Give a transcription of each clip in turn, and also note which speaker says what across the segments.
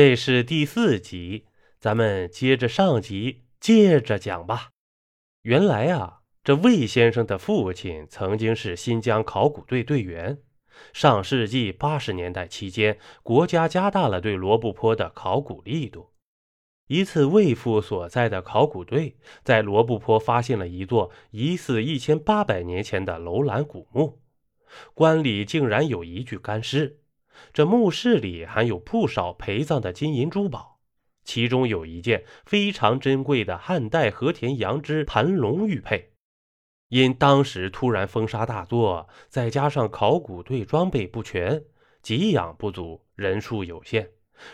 Speaker 1: 这是第四集，咱们接着上集接着讲吧。原来啊，这魏先生的父亲曾经是新疆考古队队员。上世纪八十年代期间，国家加大了对罗布泊的考古力度。一次，魏父所在的考古队在罗布泊发现了一座疑似一千八百年前的楼兰古墓，棺里竟然有一具干尸。这墓室里还有不少陪葬的金银珠宝，其中有一件非常珍贵的汉代和田羊脂盘龙玉佩。因当时突然风沙大作，再加上考古队装备不全、给养不足、人数有限，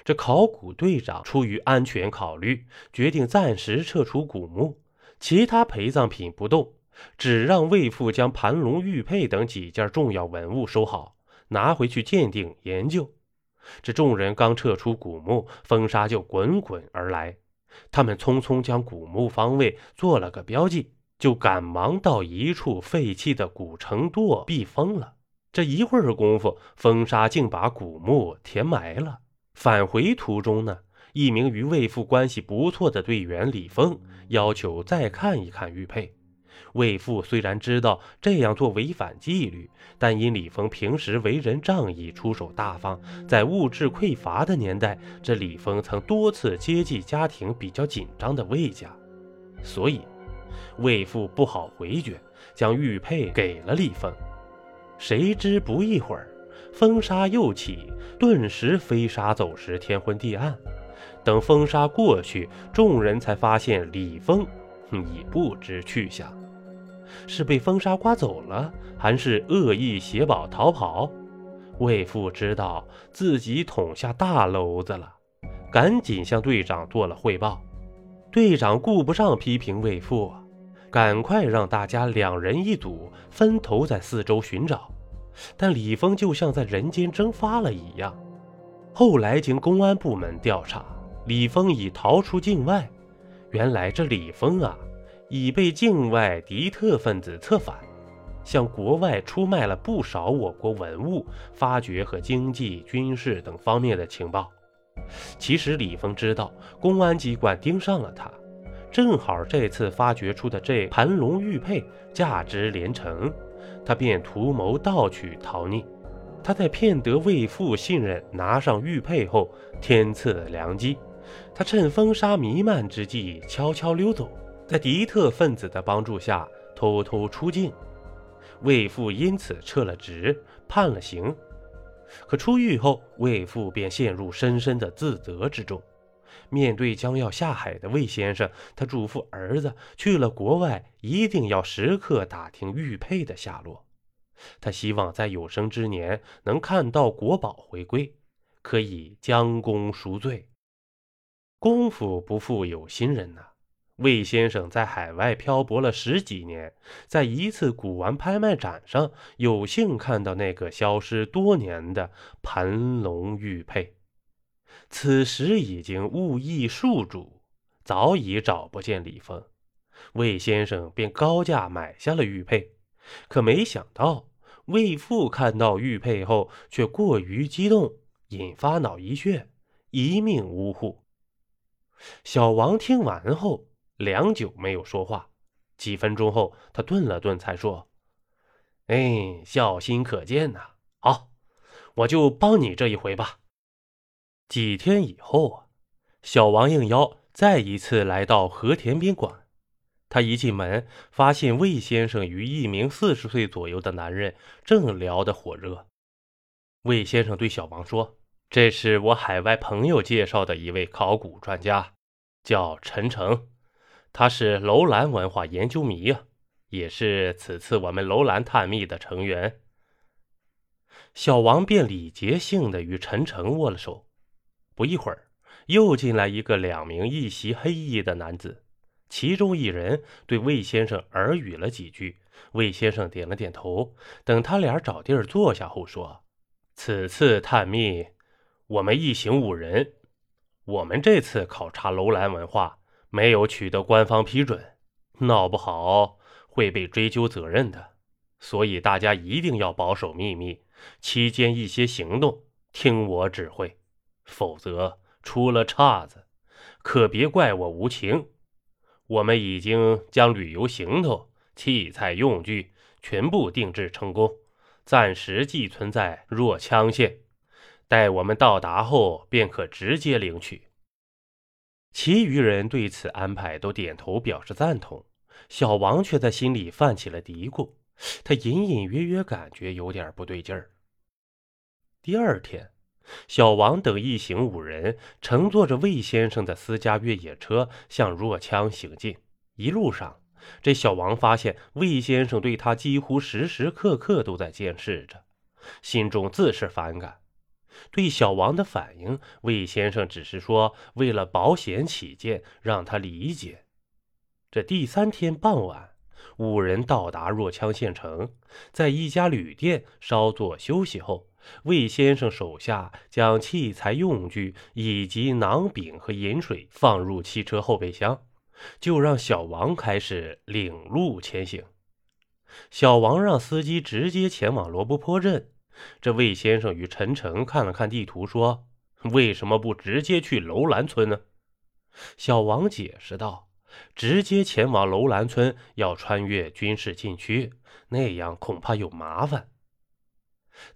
Speaker 1: 这考古队长出于安全考虑，决定暂时撤出古墓，其他陪葬品不动，只让魏父将盘龙玉佩等几件重要文物收好。拿回去鉴定研究。这众人刚撤出古墓，风沙就滚滚而来。他们匆匆将古墓方位做了个标记，就赶忙到一处废弃的古城垛避风了。这一会儿功夫，风沙竟把古墓填埋了。返回途中呢，一名与魏父关系不错的队员李峰要求再看一看玉佩。魏父虽然知道这样做违反纪律，但因李峰平时为人仗义、出手大方，在物质匮乏的年代，这李峰曾多次接济家庭比较紧张的魏家，所以魏父不好回绝，将玉佩给了李峰。谁知不一会儿，风沙又起，顿时飞沙走石，天昏地暗。等风沙过去，众人才发现李峰已不知去向。是被风沙刮走了，还是恶意携宝逃跑？魏父知道自己捅下大娄子了，赶紧向队长做了汇报。队长顾不上批评魏父，赶快让大家两人一组，分头在四周寻找。但李峰就像在人间蒸发了一样。后来经公安部门调查，李峰已逃出境外。原来这李峰啊。已被境外敌特分子策反，向国外出卖了不少我国文物、发掘和经济、军事等方面的情报。其实李峰知道公安机关盯上了他，正好这次发掘出的这盘龙玉佩价值连城，他便图谋盗取逃匿。他在骗得魏父信任，拿上玉佩后，天赐良机，他趁风沙弥漫之际悄悄溜走。在敌特分子的帮助下偷偷出境，魏父因此撤了职，判了刑。可出狱后，魏父便陷入深深的自责之中。面对将要下海的魏先生，他嘱咐儿子去了国外一定要时刻打听玉佩的下落。他希望在有生之年能看到国宝回归，可以将功赎罪。功夫不负有心人呐。魏先生在海外漂泊了十几年，在一次古玩拍卖展上，有幸看到那个消失多年的盘龙玉佩。此时已经物易数主，早已找不见李峰。魏先生便高价买下了玉佩，可没想到魏父看到玉佩后却过于激动，引发脑溢血，一命呜呼。小王听完后。良久没有说话，几分钟后，他顿了顿，才说：“哎，孝心可见呐。好，我就帮你这一回吧。”几天以后啊，小王应邀再一次来到和田宾馆。他一进门，发现魏先生与一名四十岁左右的男人正聊得火热。魏先生对小王说：“这是我海外朋友介绍的一位考古专家，叫陈诚。”他是楼兰文化研究迷啊，也是此次我们楼兰探秘的成员。小王便礼节性的与陈诚握了手。不一会儿，又进来一个两名一袭黑衣的男子，其中一人对魏先生耳语了几句。魏先生点了点头。等他俩找地儿坐下后，说：“此次探秘，我们一行五人。我们这次考察楼兰文化。”没有取得官方批准，闹不好会被追究责任的，所以大家一定要保守秘密。期间一些行动听我指挥，否则出了岔子，可别怪我无情。我们已经将旅游行头、器材用具全部定制成功，暂时寄存在若羌县。待我们到达后，便可直接领取。其余人对此安排都点头表示赞同，小王却在心里泛起了嘀咕，他隐隐约约感觉有点不对劲儿。第二天，小王等一行五人乘坐着魏先生的私家越野车向若羌行进。一路上，这小王发现魏先生对他几乎时时刻刻都在监视着，心中自是反感。对小王的反应，魏先生只是说为了保险起见，让他理解。这第三天傍晚，五人到达若羌县城，在一家旅店稍作休息后。魏先生手下将器材用具以及馕饼和饮水放入汽车后备箱，就让小王开始领路前行。小王让司机直接前往罗布泊镇。这魏先生与陈诚看了看地图，说：“为什么不直接去楼兰村呢？”小王解释道：“直接前往楼兰村要穿越军事禁区，那样恐怕有麻烦。”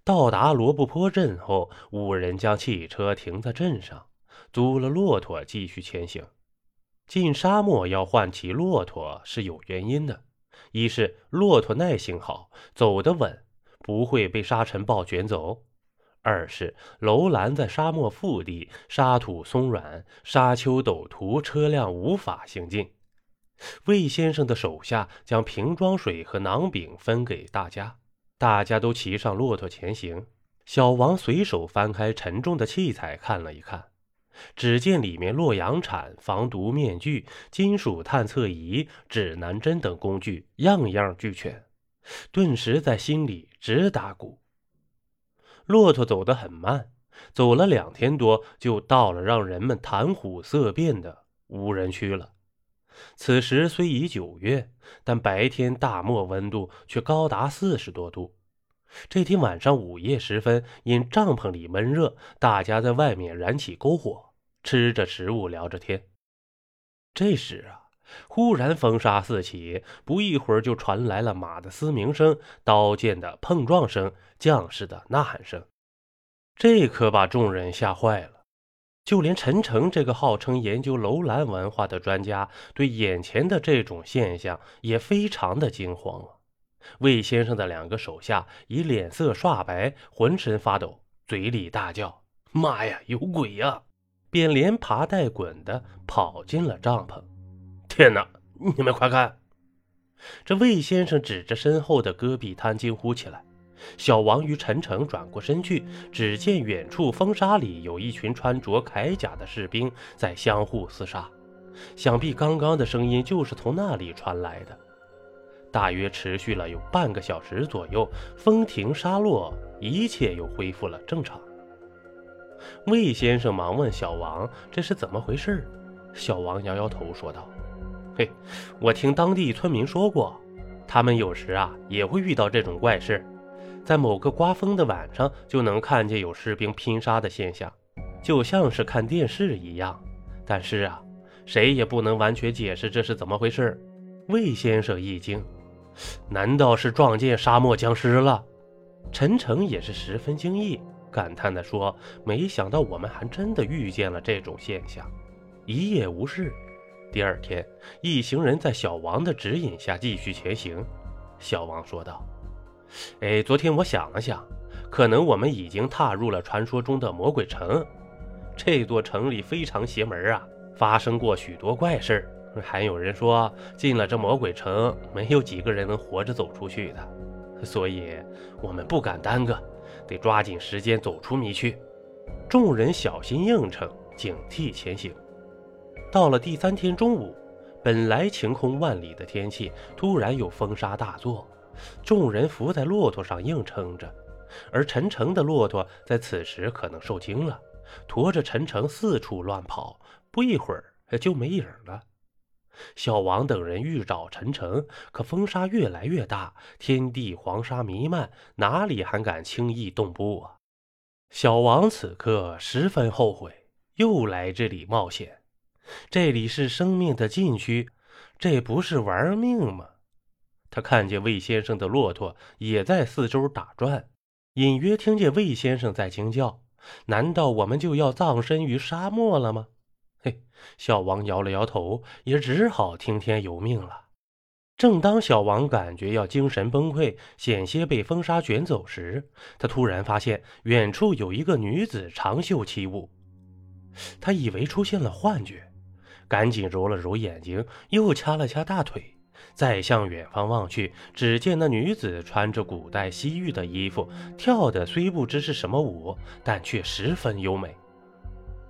Speaker 1: 到达罗布泊镇后，五人将汽车停在镇上，租了骆驼继续前行。进沙漠要换骑骆驼是有原因的：一是骆驼耐性好，走得稳，不会被沙尘暴卷走；二是楼兰在沙漠腹地，沙土松软，沙丘陡突，车辆无法行进。魏先生的手下将瓶装水和馕饼分给大家。大家都骑上骆驼前行。小王随手翻开沉重的器材看了一看，只见里面洛阳铲、防毒面具、金属探测仪、指南针等工具样样俱全，顿时在心里直打鼓。骆驼走得很慢，走了两天多，就到了让人们谈虎色变的无人区了。此时虽已九月，但白天大漠温度却高达四十多度。这天晚上午夜时分，因帐篷里闷热，大家在外面燃起篝火，吃着食物，聊着天。这时啊，忽然风沙四起，不一会儿就传来了马的嘶鸣声、刀剑的碰撞声、将士的呐喊声。这可把众人吓坏了。就连陈诚这个号称研究楼兰文化的专家，对眼前的这种现象也非常的惊慌啊！魏先生的两个手下已脸色刷白，浑身发抖，嘴里大叫：“妈呀，有鬼呀！”便连爬带滚的跑进了帐篷。天哪，你们快看！这魏先生指着身后的戈壁滩惊呼起来。小王与陈诚转过身去，只见远处风沙里有一群穿着铠甲的士兵在相互厮杀，想必刚刚的声音就是从那里传来的。大约持续了有半个小时左右，风停沙落，一切又恢复了正常。魏先生忙问小王：“这是怎么回事？”小王摇摇头说道：“嘿，我听当地村民说过，他们有时啊也会遇到这种怪事。”在某个刮风的晚上，就能看见有士兵拼杀的现象，就像是看电视一样。但是啊，谁也不能完全解释这是怎么回事。魏先生一惊，难道是撞见沙漠僵尸了？陈诚也是十分惊异，感叹地说：“没想到我们还真的遇见了这种现象。”一夜无事，第二天，一行人在小王的指引下继续前行。小王说道。哎，昨天我想了想，可能我们已经踏入了传说中的魔鬼城。这座城里非常邪门啊，发生过许多怪事还有人说，进了这魔鬼城，没有几个人能活着走出去的。所以，我们不敢耽搁，得抓紧时间走出迷区。众人小心应承，警惕前行。到了第三天中午，本来晴空万里的天气，突然有风沙大作。众人伏在骆驼上硬撑着，而陈诚的骆驼在此时可能受惊了，驮着陈诚四处乱跑，不一会儿就没影了。小王等人欲找陈诚，可风沙越来越大，天地黄沙弥漫，哪里还敢轻易动步啊？小王此刻十分后悔，又来这里冒险。这里是生命的禁区，这不是玩命吗？他看见魏先生的骆驼也在四周打转，隐约听见魏先生在惊叫：“难道我们就要葬身于沙漠了吗？”嘿，小王摇了摇头，也只好听天由命了。正当小王感觉要精神崩溃，险些被风沙卷走时，他突然发现远处有一个女子长袖起舞。他以为出现了幻觉，赶紧揉了揉眼睛，又掐了掐大腿，再向远方望去，只见那女子穿着古代西域的衣服，跳的虽不知是什么舞，但却十分优美。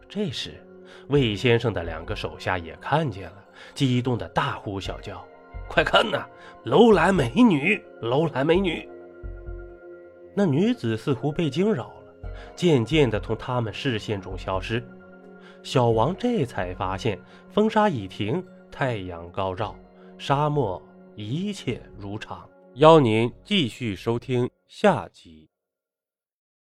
Speaker 1: 这时，魏先生的两个手下也看见了，激动的大呼小叫。快看呐，楼兰美女，楼兰美女！那女子似乎被惊扰了，渐渐的从他们视线中消失。小王这才发现风沙已停，太阳高照，沙漠一切如常。邀您继续收听下集。